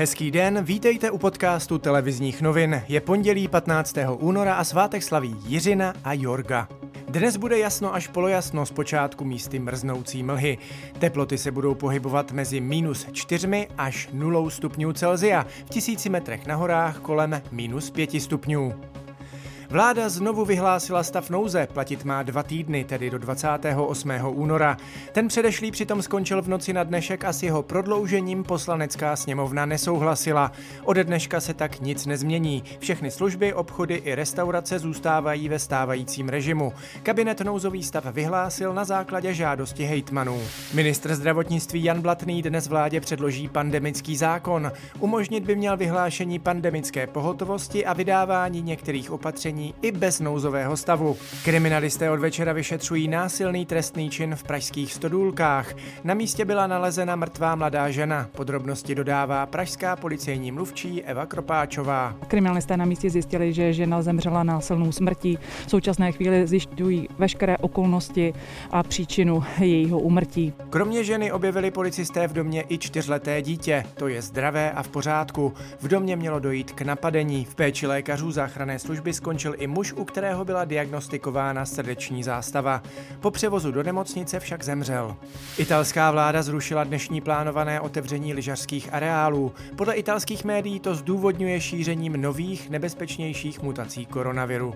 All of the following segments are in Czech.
Hezký den, vítejte u podcastu televizních novin. Je pondělí 15. února a svátek slaví Jiřina a Jorga. Dnes bude jasno až polojasno, zpočátku místy mrznoucí mlhy. Teploty se budou pohybovat mezi minus 4 až 0 stupňů Celzia, v tisíci metrech na horách kolem minus 5 stupňů. Vláda znovu vyhlásila stav nouze, platit má dva týdny, tedy do 28. února. Ten předešlý přitom skončil v noci na dnešek a s jeho prodloužením poslanecká sněmovna nesouhlasila. Ode dneška se tak nic nezmění. Všechny služby, obchody i restaurace zůstávají ve stávajícím režimu. Kabinet nouzový stav vyhlásil na základě žádosti hejtmanů. Ministr zdravotnictví Jan Blatný dnes vládě předloží pandemický zákon. Umožnit by měl vyhlášení pandemické pohotovosti a vydávání některých opatření opatření i bez nouzového stavu. Kriminalisté od večera vyšetřují násilný trestný čin v pražských stodůlkách. Na místě byla nalezena mrtvá mladá žena. Podrobnosti dodává pražská policejní mluvčí Eva Kropáčová. Kriminalisté na místě zjistili, že žena zemřela násilnou smrtí. V současné chvíli zjišťují veškeré okolnosti a příčinu jejího úmrtí. Kromě ženy objevili policisté v domě i čtyřleté dítě. To je zdravé a v pořádku. V domě mělo dojít k napadení. V péči lékařů záchranné služby skončil skončil i muž, u kterého byla diagnostikována srdeční zástava. Po převozu do nemocnice však zemřel. Italská vláda zrušila dnešní plánované otevření lyžařských areálů. Podle italských médií to zdůvodňuje šířením nových, nebezpečnějších mutací koronaviru.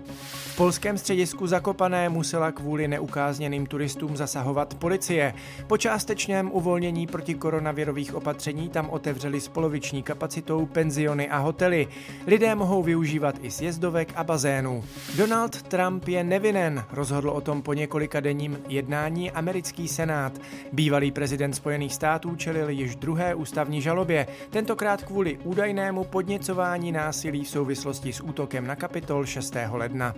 V polském středisku Zakopané musela kvůli neukázněným turistům zasahovat policie. Po částečném uvolnění proti koronavirových opatření tam otevřeli s poloviční kapacitou penziony a hotely. Lidé mohou využívat i sjezdovek a bazénů terénu. Donald Trump je nevinen, rozhodl o tom po několika denním jednání americký senát. Bývalý prezident Spojených států čelil již druhé ústavní žalobě, tentokrát kvůli údajnému podněcování násilí v souvislosti s útokem na Kapitol 6. ledna.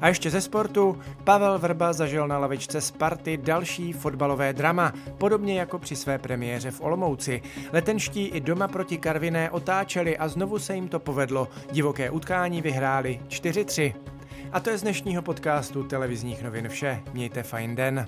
A ještě ze sportu, Pavel Vrba zažil na lavičce Sparty další fotbalové drama, podobně jako při své premiéře v Olomouci. Letenští i doma proti Karviné otáčeli a znovu se jim to povedlo. Divoké utkání vyhráli 4-3. A to je z dnešního podcastu televizních novin vše. Mějte fajn den.